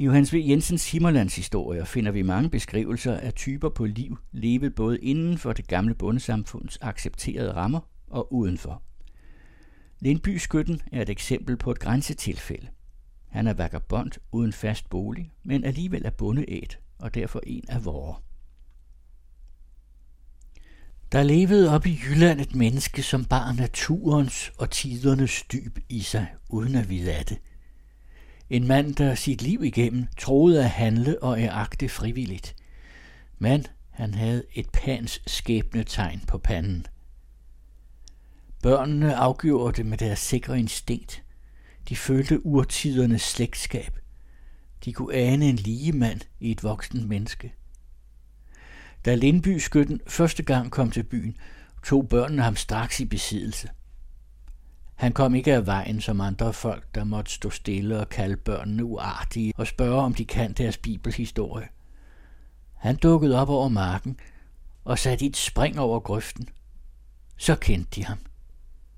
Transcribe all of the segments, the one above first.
I Johannes V. Jensens Himmerlandshistorier finder vi mange beskrivelser af typer på liv, levet både inden for det gamle bondesamfunds accepterede rammer og udenfor. Lindby Skytten er et eksempel på et grænsetilfælde. Han er vagabond uden fast bolig, men alligevel er bondeæt og derfor en af vore. Der levede op i Jylland et menneske, som bar naturens og tidernes dyb i sig, uden at vide af det. En mand, der sit liv igennem troede at handle og agte frivilligt. Men han havde et pans skæbnetegn på panden. Børnene afgjorde det med deres sikre instinkt. De følte urtidernes slægtskab. De kunne ane en lige mand i et voksent menneske. Da Lindby-skytten første gang kom til byen, tog børnene ham straks i besiddelse. Han kom ikke af vejen som andre folk, der måtte stå stille og kalde børnene uartige og spørge, om de kan deres bibelhistorie. Han dukkede op over marken og satte et spring over grøften. Så kendte de ham.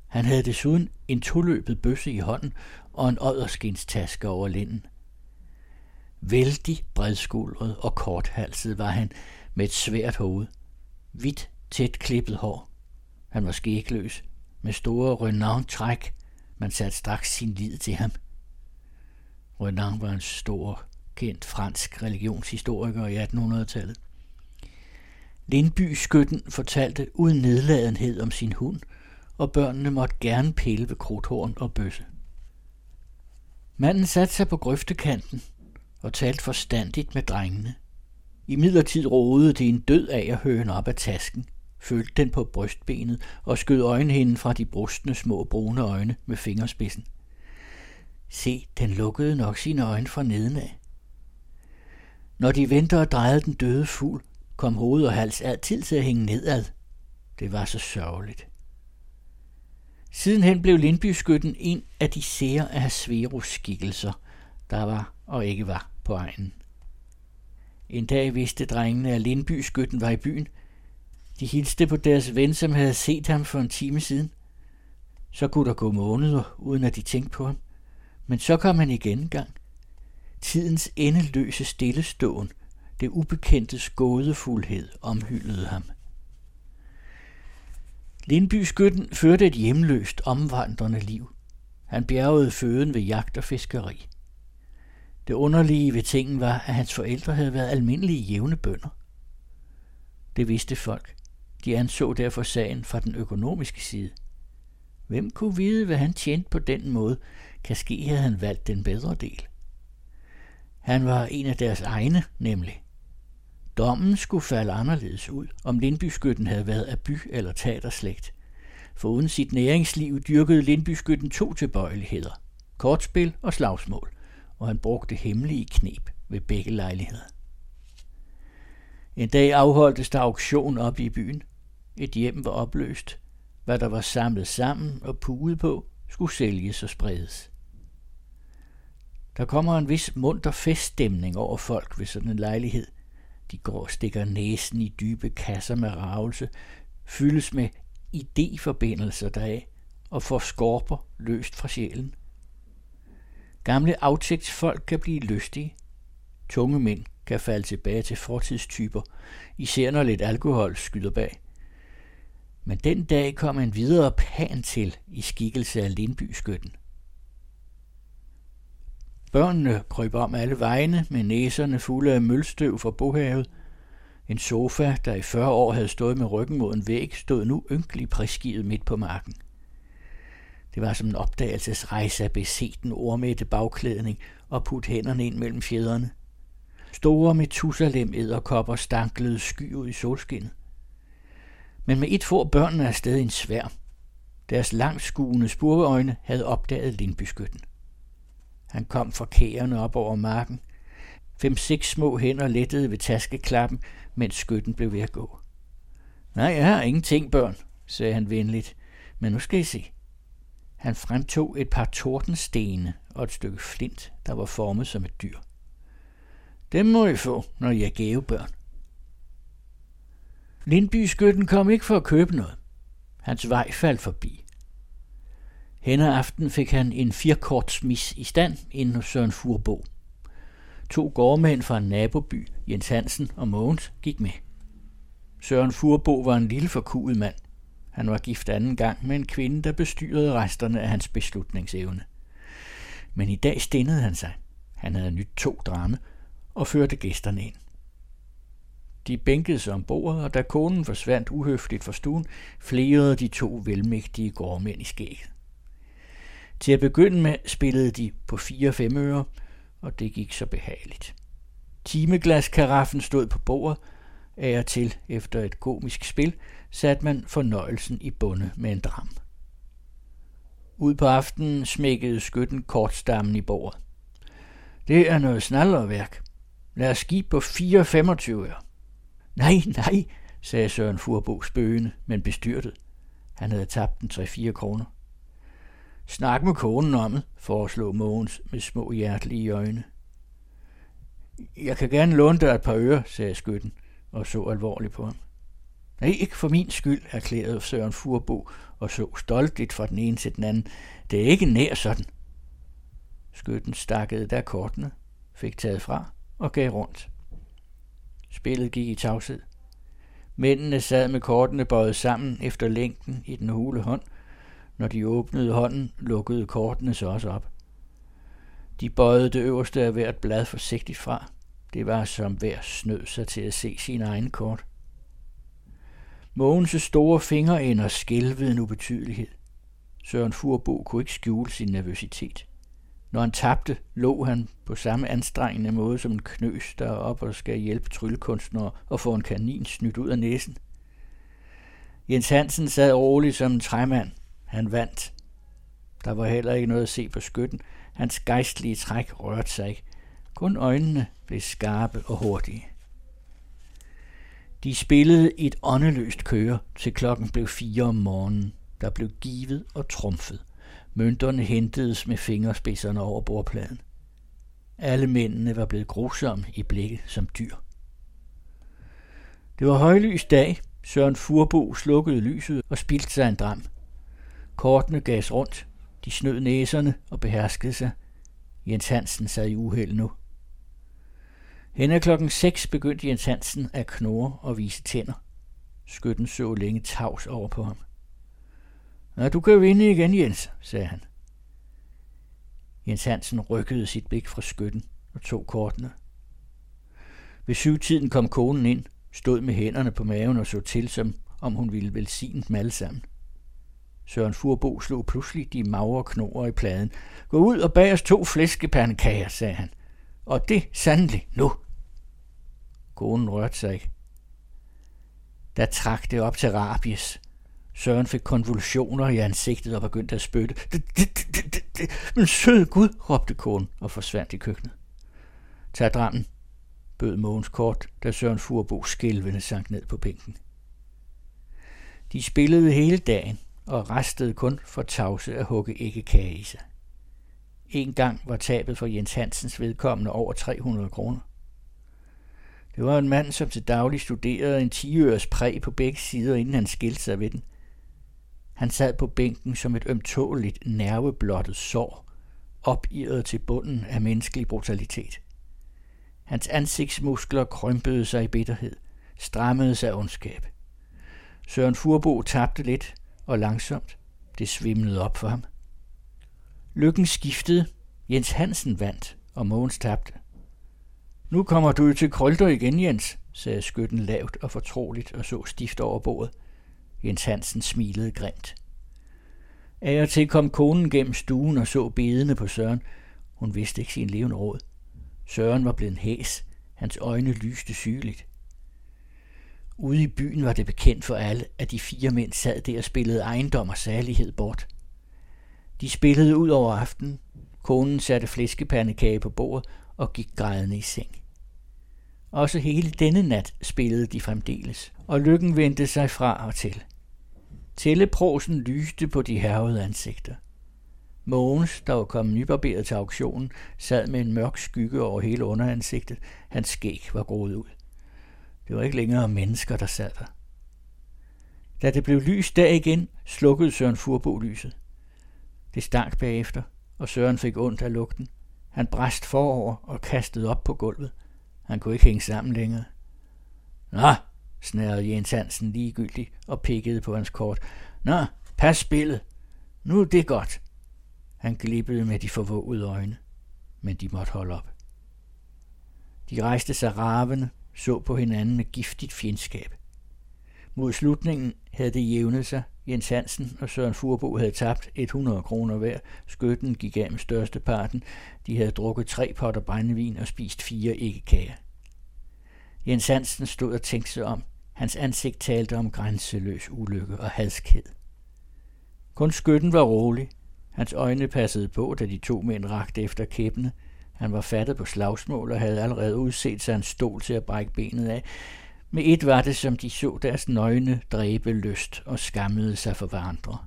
Han havde desuden en toløbet bøsse i hånden og en ådderskindstaske over linden. Vældig bredskuldret og korthalset var han med et svært hoved. Hvidt, tæt klippet hår. Han var skægløs, med store Renan-træk. Man satte straks sin lid til ham. Renan var en stor, kendt fransk religionshistoriker i 1800-tallet. Lindby skytten fortalte uden nedladenhed om sin hund, og børnene måtte gerne pille ved krudthorn og bøsse. Manden satte sig på grøftekanten og talte forstandigt med drengene. I midlertid rådede det en død af at høne op af tasken, følte den på brystbenet og skød øjenhinden fra de brustne små brune øjne med fingerspidsen. Se, den lukkede nok sine øjne fra nedenaf. Når de venter og drejede den døde fugl, kom hoved og hals altid til at hænge nedad. Det var så sørgeligt. Sidenhen blev Lindby-skytten en af de sære af Sverus skikkelser, der var og ikke var på egnen. En dag vidste drengene, at Lindby-skytten var i byen. De hilste på deres ven, som havde set ham for en time siden. Så kunne der gå måneder, uden at de tænkte på ham. Men så kom han igen en gang. Tidens endeløse stilleståen, det ubekendte skådefuldhed, omhyldede ham. Lindbyskytten førte et hjemløst, omvandrende liv. Han bjergede føden ved jagt og fiskeri. Det underlige ved tingen var, at hans forældre havde været almindelige jævne bønder. Det vidste folk. De anså derfor sagen fra den økonomiske side. Hvem kunne vide, hvad han tjente på den måde? Kanskje havde han valgt den bedre del. Han var en af deres egne, nemlig. Dommen skulle falde anderledes ud, om Lindbyskytten havde været af by- eller teaterslægt. For uden sit næringsliv dyrkede Lindbyskytten to tilbøjeligheder. Kortspil og slagsmål – og han brugte hemmelige knep ved begge lejligheder. En dag afholdtes der auktion op i byen. Et hjem var opløst. Hvad der var samlet sammen og puget på, skulle sælges og spredes. Der kommer en vis munter feststemning over folk ved sådan en lejlighed. De går og stikker næsen i dybe kasser med ravelse, fyldes med idéforbindelser deraf og får skorper løst fra sjælen. Gamle aftægtsfolk kan blive lystige. Tunge mænd kan falde tilbage til fortidstyper, især når lidt alkohol skyder bag. Men den dag kom en videre pan til i skikkelse af Lindby-skytten. Børnene kryb om alle vegne med næserne fulde af mølstøv fra bohavet. En sofa, der i 40 år havde stået med ryggen mod en væg, stod nu ynkeligt prisgivet midt på marken. Det var som en opdagelsesrejse at bese den ormætte bagklædning og putte hænderne ind mellem fjederne. Store Methusalem æderkopper stanklede sky ud i solskinnet. Men med et få børnene afsted en svær. Deres langskuende spurveøjne havde opdaget lindbyskytten. Han kom fra op over marken. Fem-seks små hænder lettede ved taskeklappen, mens skytten blev ved at gå. Nej, jeg har ingenting, børn, sagde han venligt. Men nu skal I se. Han fremtog et par tordenstene og et stykke flint, der var formet som et dyr. Dem må I få, når I er gavebørn. Lindbyskytten kom ikke for at købe noget. Hans vej faldt forbi. Henne aften fik han en firkortsmis i stand inden hos Søren Furbo. To gårdmænd fra en naboby, Jens Hansen og Mogens, gik med. Søren Furbo var en lille forkuet mand. Han var gift anden gang med en kvinde, der bestyrede resterne af hans beslutningsevne. Men i dag stindede han sig. Han havde nyt to dramme og førte gæsterne ind. De bænkede sig om bordet, og da konen forsvandt uhøfligt fra stuen, flerede de to velmægtige gårdmænd i skægget. Til at begynde med spillede de på fire fem øre, og det gik så behageligt. Timeglaskaraffen stod på bordet, af og til efter et komisk spil, satte man fornøjelsen i bunde med en dram. Ud på aftenen smækkede skytten kortstammen i bordet. Det er noget snallerværk. Lad os give på 4,25 øre. Nej, nej, sagde Søren Furbo spøgende, men bestyrtet. Han havde tabt den 3-4 kroner. Snak med konen om det, foreslog Mogens med små hjertelige øjne. Jeg kan gerne låne dig et par øre, sagde skytten og så alvorligt på ham. Nej, ikke for min skyld, erklærede Søren Furbo og så stoltigt fra den ene til den anden. Det er ikke nær sådan. Skytten stakkede der kortene, fik taget fra og gav rundt. Spillet gik i tavshed. Mændene sad med kortene bøjet sammen efter længden i den hule hånd. Når de åbnede hånden, lukkede kortene så også op. De bøjede det øverste af hvert blad forsigtigt fra. Det var som hver snød sig til at se sin egen kort. Mogens store fingerender skælvede en ubetydelighed. Søren Furbo kunne ikke skjule sin nervøsitet. Når han tabte, lå han på samme anstrengende måde som en knøs, der er op og skal hjælpe tryllekunstnere og få en kanin snydt ud af næsen. Jens Hansen sad roligt som en træmand. Han vandt. Der var heller ikke noget at se på skytten. Hans gejstlige træk rørte sig ikke. Kun øjnene blev skarpe og hurtige. De spillede et åndeløst køre, til klokken blev fire om morgenen. Der blev givet og trumfet. Mønterne hentedes med fingerspidserne over bordpladen. Alle mændene var blevet grusomme i blikket som dyr. Det var højlys dag. Søren Furbo slukkede lyset og spildte sig en dram. Kortene gas rundt. De snød næserne og beherskede sig. Jens Hansen sad i uheld nu. Hen klokken 6 begyndte Jens Hansen at knore og vise tænder. Skytten så længe tavs over på ham. Ja, du kan vinde igen, Jens, sagde han. Jens Hansen rykkede sit blik fra skytten og tog kortene. Ved syvtiden kom konen ind, stod med hænderne på maven og så til, som om hun ville velsigne dem alle sammen. Søren Furbo slog pludselig de magre knorer i pladen. Gå ud og bag os to flæskepandekager, sagde han. Og det sandelig nu. Konen rørte sig ikke. Der trak det op til rabies. Søren fik konvulsioner i ansigtet og begyndte at spytte. Men sød Gud, råbte konen og forsvandt i køkkenet. Tag drammen, bød Mogens kort, da Søren Furbo skælvende sank ned på bænken. De spillede hele dagen og restede kun for tavse at hugge ikke kage i sig. En gang var tabet for Jens Hansens vedkommende over 300 kroner. Det var en mand, som til daglig studerede en 10 præg på begge sider, inden han skilte sig ved den. Han sad på bænken som et ømtåligt, nerveblottet sår, opirret til bunden af menneskelig brutalitet. Hans ansigtsmuskler krympede sig i bitterhed, strammede sig af ondskab. Søren Furbo tabte lidt, og langsomt. Det svimlede op for ham. Lykken skiftede. Jens Hansen vandt, og Mogens tabte. Nu kommer du til krølter igen, Jens, sagde skytten lavt og fortroligt og så stift over bordet. Jens Hansen smilede grimt. Af og til kom konen gennem stuen og så bedene på Søren. Hun vidste ikke sin levende råd. Søren var blevet hæs. Hans øjne lyste sygeligt. Ude i byen var det bekendt for alle, at de fire mænd sad der og spillede ejendom og særlighed bort. De spillede ud over aftenen. Konen satte flæskepandekage på bordet og gik grædende i seng. Også hele denne nat spillede de fremdeles, og lykken vendte sig fra og til. Tælleprosen lyste på de hervede ansigter. Mogens, der var kommet nybarberet til auktionen, sad med en mørk skygge over hele underansigtet. Hans skæg var groet ud. Det var ikke længere mennesker, der sad der. Da det blev lys der igen, slukkede Søren Furbo lyset. Det stank bagefter, og Søren fik ondt af lugten. Han bræst forover og kastede op på gulvet. Han kunne ikke hænge sammen længere. Nå, snærede Jens Hansen ligegyldigt og pikkede på hans kort. Nå, pas spillet. Nu er det godt. Han glippede med de forvågede øjne, men de måtte holde op. De rejste sig ravende, så på hinanden med giftigt fjendskab. Mod slutningen havde det jævnet sig. Jens Hansen og Søren Furbo havde tabt 100 kroner hver. Skytten gik af med største parten. De havde drukket tre potter brændevin og spist fire æggekager. Jens Hansen stod og tænkte sig om. Hans ansigt talte om grænseløs ulykke og hadskhed. Kun skytten var rolig. Hans øjne passede på, da de to mænd rakte efter kæppene. Han var fattet på slagsmål og havde allerede udset sig en stol til at brække benet af. Med et var det, som de så deres nøgne dræbe lyst og skammede sig for hverandre.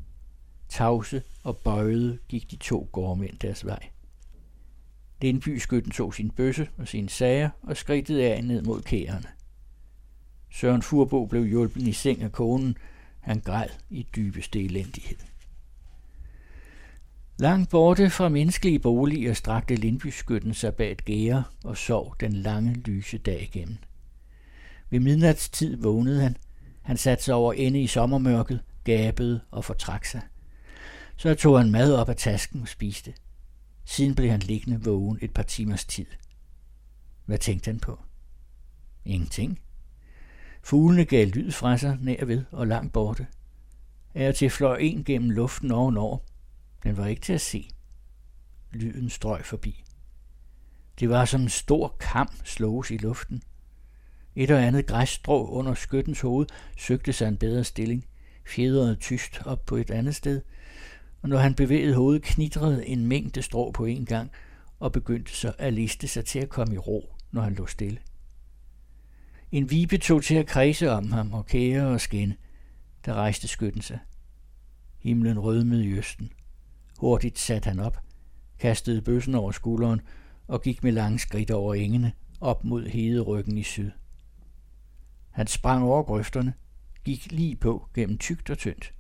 Tavse og bøjede gik de to gårdmænd deres vej. Lindbyskytten tog sin bøsse og sine sager og skridtede af ned mod kærerne. Søren Furbo blev hjulpet i seng af konen. Han græd i dybeste elendighed. Langt borte fra menneskelige boliger strakte Lindbyskytten sig bag et gære og sov den lange lyse dag igennem. Ved midnatstid vågnede han. Han satte sig over ende i sommermørket, gabede og fortrak sig. Så tog han mad op af tasken og spiste. Siden blev han liggende vågen et par timers tid. Hvad tænkte han på? Ingenting. Fuglene gav lyd fra sig nær ved og langt borte. Af og til fløj en gennem luften ovenover. Den var ikke til at se. Lyden strøg forbi. Det var som en stor kam slås i luften. Et og andet græsstrå under skyttens hoved søgte sig en bedre stilling, fjedrede tyst op på et andet sted, og når han bevægede hovedet, knitrede en mængde strå på en gang og begyndte så at liste sig til at komme i ro, når han lå stille. En vibe tog til at kredse om ham og kære og skinne. Der rejste skytten sig. Himlen rødmede i østen. Hurtigt satte han op, kastede bøssen over skulderen og gik med lange skridt over engene op mod hederyggen i syd. Han sprang over grøfterne, gik lige på gennem tygt og tyndt.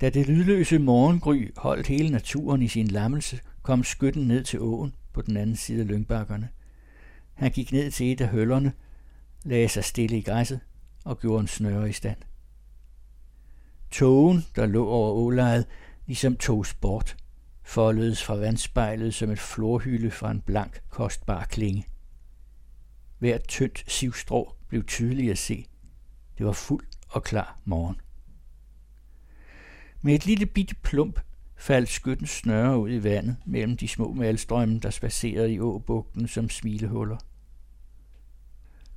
Da det lydløse morgengry holdt hele naturen i sin lammelse, kom skytten ned til åen på den anden side af lyngbakkerne. Han gik ned til et af høllerne, lagde sig stille i græsset og gjorde en snøre i stand. Togen, der lå over ålejet, ligesom togs bort, foldedes fra vandspejlet som et florhylde fra en blank, kostbar klinge. Hvert tyndt sivstrå blev tydeligt at se. Det var fuld og klar morgen. Med et lille bitte plump faldt skytten snøre ud i vandet mellem de små malstrømme, der spacerede i åbugten som smilehuller.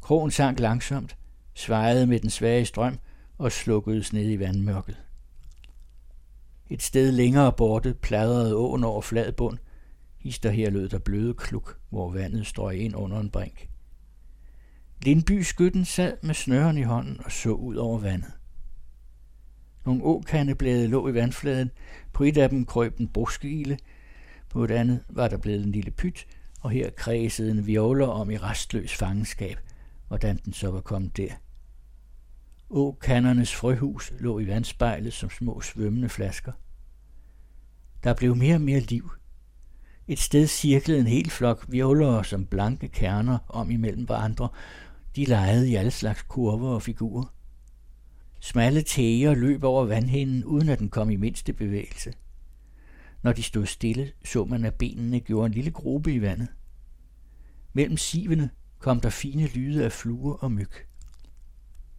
Krogen sank langsomt, svejede med den svage strøm og slukkedes ned i vandmørket. Et sted længere borte pladrede åen over flad bund. Hister her lød der bløde kluk, hvor vandet strøg ind under en brink. Lindby skytten sad med snøren i hånden og så ud over vandet. Nogle åkandeblade lå i vandfladen. På et af dem krøb en bruskile. På et andet var der blevet en lille pyt, og her kredsede en violer om i restløs fangenskab, hvordan den så var kommet der. Åkandernes frøhus lå i vandspejlet som små svømmende flasker. Der blev mere og mere liv. Et sted cirklede en hel flok violer som blanke kerner om imellem hverandre. De legede i alle slags kurver og figurer. Smalle tæger løb over vandhinden, uden at den kom i mindste bevægelse. Når de stod stille, så man, at benene gjorde en lille gruppe i vandet. Mellem sivene kom der fine lyde af fluer og myg.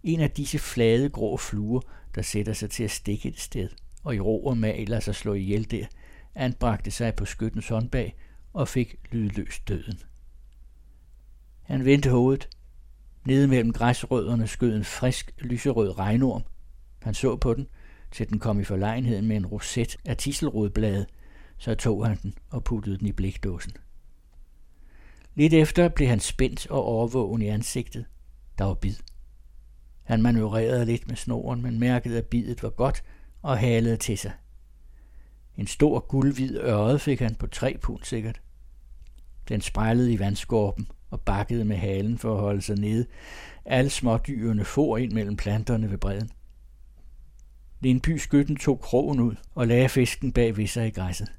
En af disse flade grå fluer, der sætter sig til at stikke et sted, og i ro og mag lader sig slå ihjel der, anbragte sig på skyttens håndbag og fik lydløst døden. Han vendte hovedet. Nede mellem græsrødderne skød en frisk, lyserød regnorm. Han så på den, til den kom i forlegenheden med en roset af tisselrodblade, så tog han den og puttede den i blikdåsen. Lidt efter blev han spændt og overvågen i ansigtet. Der var bid. Han manøvrerede lidt med snoren, men mærkede, at bidet var godt og halede til sig. En stor guldhvid ørred fik han på tre pund sikkert. Den sprællede i vandskorpen og bakkede med halen for at holde sig nede. Alle smådyrene for ind mellem planterne ved bredden. Lindby skytten tog krogen ud og lagde fisken bag ved sig i græsset.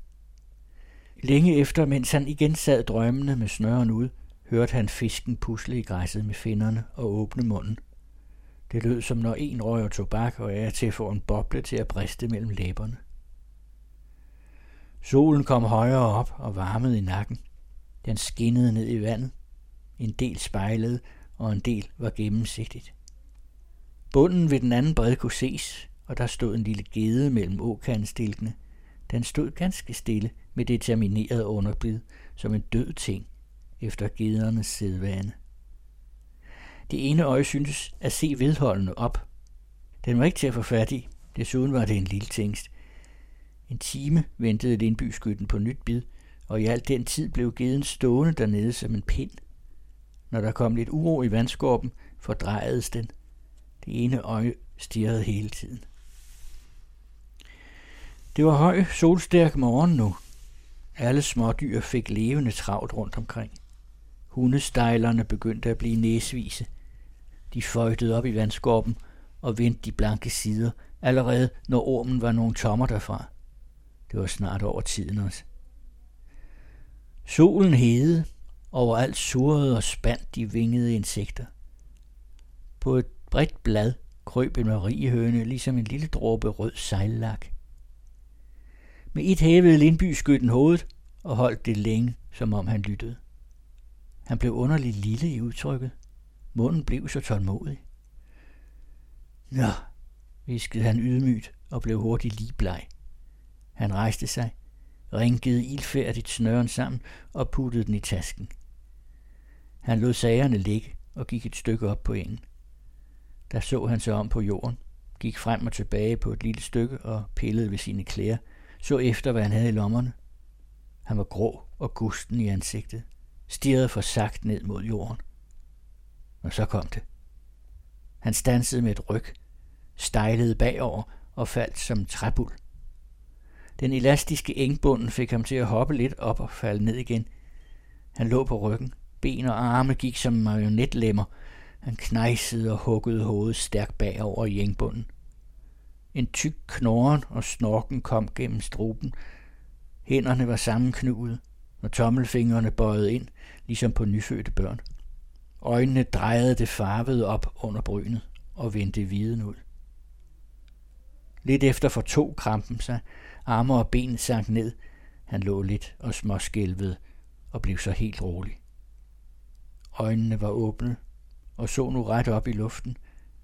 Længe efter, mens han igen sad drømmende med snøren ud, hørte han fisken pusle i græsset med finderne og åbne munden. Det lød som når en røger tobak og er til at få en boble til at briste mellem læberne. Solen kom højere op og varmede i nakken. Den skinnede ned i vandet. En del spejlede, og en del var gennemsigtigt. Bunden ved den anden bred kunne ses, og der stod en lille gede mellem åkandstilkene. Den stod ganske stille med determineret underbid, som en død ting, efter gedernes sædvane. Det ene øje syntes at se vedholdende op. Den var ikke til at få fat i. Desuden var det en lille tingst. En time ventede Lindbyskytten på nyt bid, og i al den tid blev geden stående dernede som en pind. Når der kom lidt uro i vandskorpen, fordrejedes den. Det ene øje stirrede hele tiden. Det var høj, solstærk morgen nu. Alle smådyr fik levende travlt rundt omkring. Hundestejlerne begyndte at blive næsvise. De føjtede op i vandskorpen og vendte de blanke sider, allerede når ormen var nogle tommer derfra. Det var snart over tiden også. Solen hede, overalt surrede og spandt de vingede insekter. På et bredt blad krøb en mariehøne ligesom en lille dråbe rød sejllak. Med et hævede Lindby skytten hovedet og holdt det længe, som om han lyttede. Han blev underligt lille i udtrykket. Munden blev så tålmodig. Nå, viskede han ydmygt og blev hurtigt lige bleg. Han rejste sig, ringede ildfærdigt snøren sammen og puttede den i tasken. Han lod sagerne ligge og gik et stykke op på engen. Der så han sig om på jorden, gik frem og tilbage på et lille stykke og pillede ved sine klæder, så efter, hvad han havde i lommerne. Han var grå og gusten i ansigtet, stirrede for sagt ned mod jorden. Og så kom det. Han stansede med et ryg, stejlede bagover og faldt som træbul. Den elastiske engbunden fik ham til at hoppe lidt op og falde ned igen. Han lå på ryggen. Ben og arme gik som marionetlemmer. Han knejsede og huggede hovedet stærkt bagover i jængbunden. En tyk knoren og snorken kom gennem struben. Hænderne var sammenknudet, og tommelfingrene bøjet ind, ligesom på nyfødte børn. Øjnene drejede det farvede op under brynet og vendte viden ud. Lidt efter fortog krampen sig, arme og ben sank ned. Han lå lidt og småskælvede og blev så helt rolig. Øjnene var åbne og så nu ret op i luften,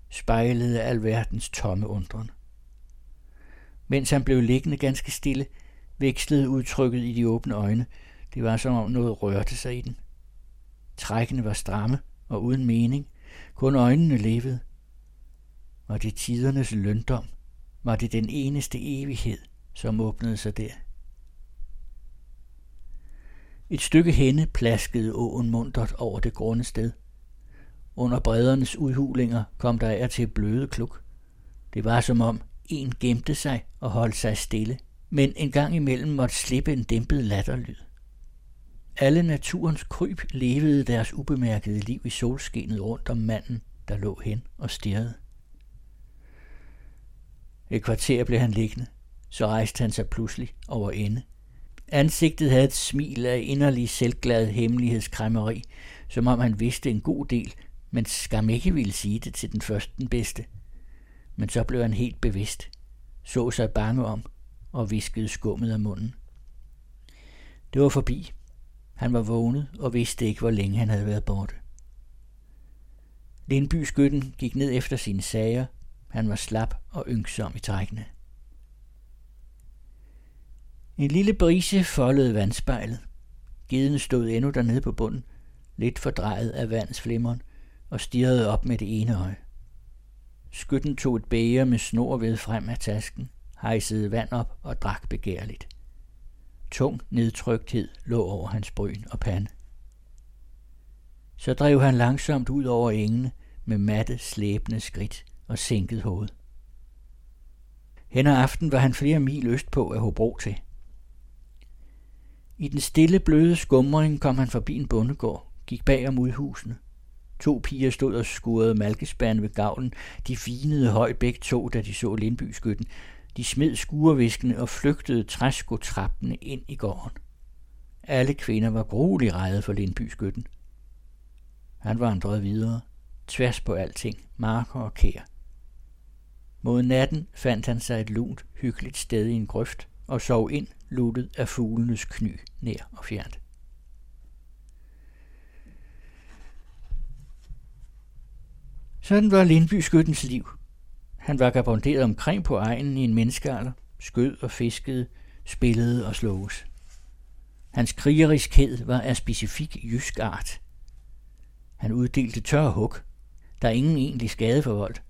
spejlede alverdens tomme undren. Mens han blev liggende ganske stille, vekslede udtrykket i de åbne øjne. Det var som om noget rørte sig i den. Trækkene var stramme og uden mening. Kun øjnene levede. Var det tidernes løndom? Var det den eneste evighed, som åbnede sig der? Et stykke henne plaskede åen mundret over det grunde sted. Under bredernes udhulinger kom der af til bløde kluk. Det var som om en gemte sig og holdt sig stille, men en gang imellem måtte slippe en dæmpet latterlyd. Alle naturens kryb levede deres ubemærkede liv i solskinnet rundt om manden, der lå hen og stirrede. Et kvarter blev han liggende, så rejste han sig pludselig over ende. Ansigtet havde et smil af inderlig selvglad hemmelighedskræmmeri, som om han vidste en god del, men skam ikke ville sige det til den første den bedste. Men så blev han helt bevidst, så sig bange om og viskede skummet af munden. Det var forbi. Han var vågnet og vidste ikke, hvor længe han havde været borte. Lindby skytten gik ned efter sine sager. Han var slap og yngsom i trækkene. En lille brise foldede vandspejlet. Geden stod endnu dernede på bunden, lidt fordrejet af vandets flimmeren, og stirrede op med det ene øje. Skytten tog et bæger med snor ved frem af tasken, hejsede vand op og drak begærligt. Tung nedtrykthed lå over hans bryn og pande. Så drev han langsomt ud over engene med matte, slæbende skridt og sænket hoved. Hen ad aften var han flere mil østpå af Hobro til. I den stille, bløde skumring kom han forbi en bondegård, gik bag om udhusene. To piger stod og skurede malkespand ved gavlen. De finede højt begge to, da de så Lindbyskytten. De smed skureviskene og flygtede træskotrappene ind i gården. Alle kvinder var grueligt rede for Lindbyskytten. Han vandrede videre, tværs på alting, marker og kær. Mod natten fandt han sig et lunt, hyggeligt sted i en grøft og sov ind, luttet af fuglenes kny, nær og fjernt. Sådan var Lindby skyttens liv. Han vagabonderet omkring på egnen i en menneskealder, skød og fiskede, spillede og sloges. Hans krigeriskhed var af specifik jysk art. Han uddelte tør hug, der ingen egentlig skade forvoldt.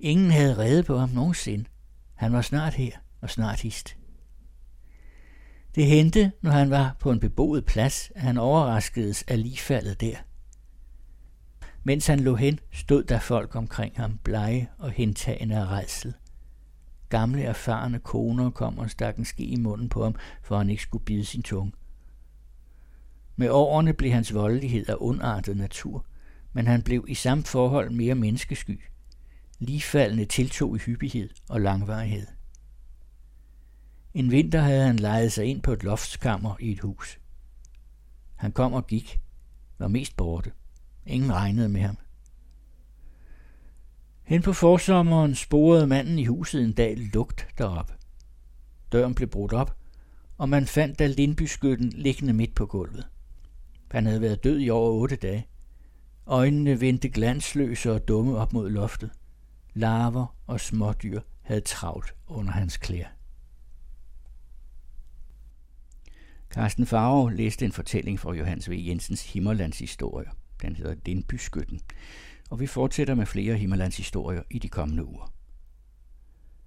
Ingen havde reddet på ham nogensinde. Han var snart her og snart hist. Det hente, når han var på en beboet plads, at han overraskedes af ligfaldet der. Mens han lå hen, stod der folk omkring ham, blege og hentagende af redsel. Gamle, erfarne koner kom og stak en ske i munden på ham, for han ikke skulle bide sin tunge. Med årene blev hans voldelighed af ondartet natur, men han blev i samt forhold mere menneskesky. Ligfaldene tiltog i hyppighed og langvarighed. En vinter havde han lejet sig ind på et loftskammer i et hus. Han kom og gik, var mest borte. Ingen regnede med ham. Hen på forsommeren sporede manden i huset en dag lugt derop. Døren blev brudt op, og man fandt da Lindbyskytten liggende midt på gulvet. Han havde været død i over otte dage. Øjnene vendte glansløse og dumme op mod loftet. Larver og smådyr havde travlt under hans klæder. Carsten Farve læste en fortælling fra Johannes V. Jensens Himmerlands historie. Den hedder Lindbyskytten. Og vi fortsætter med flere Himmerlands historier i de kommende uger.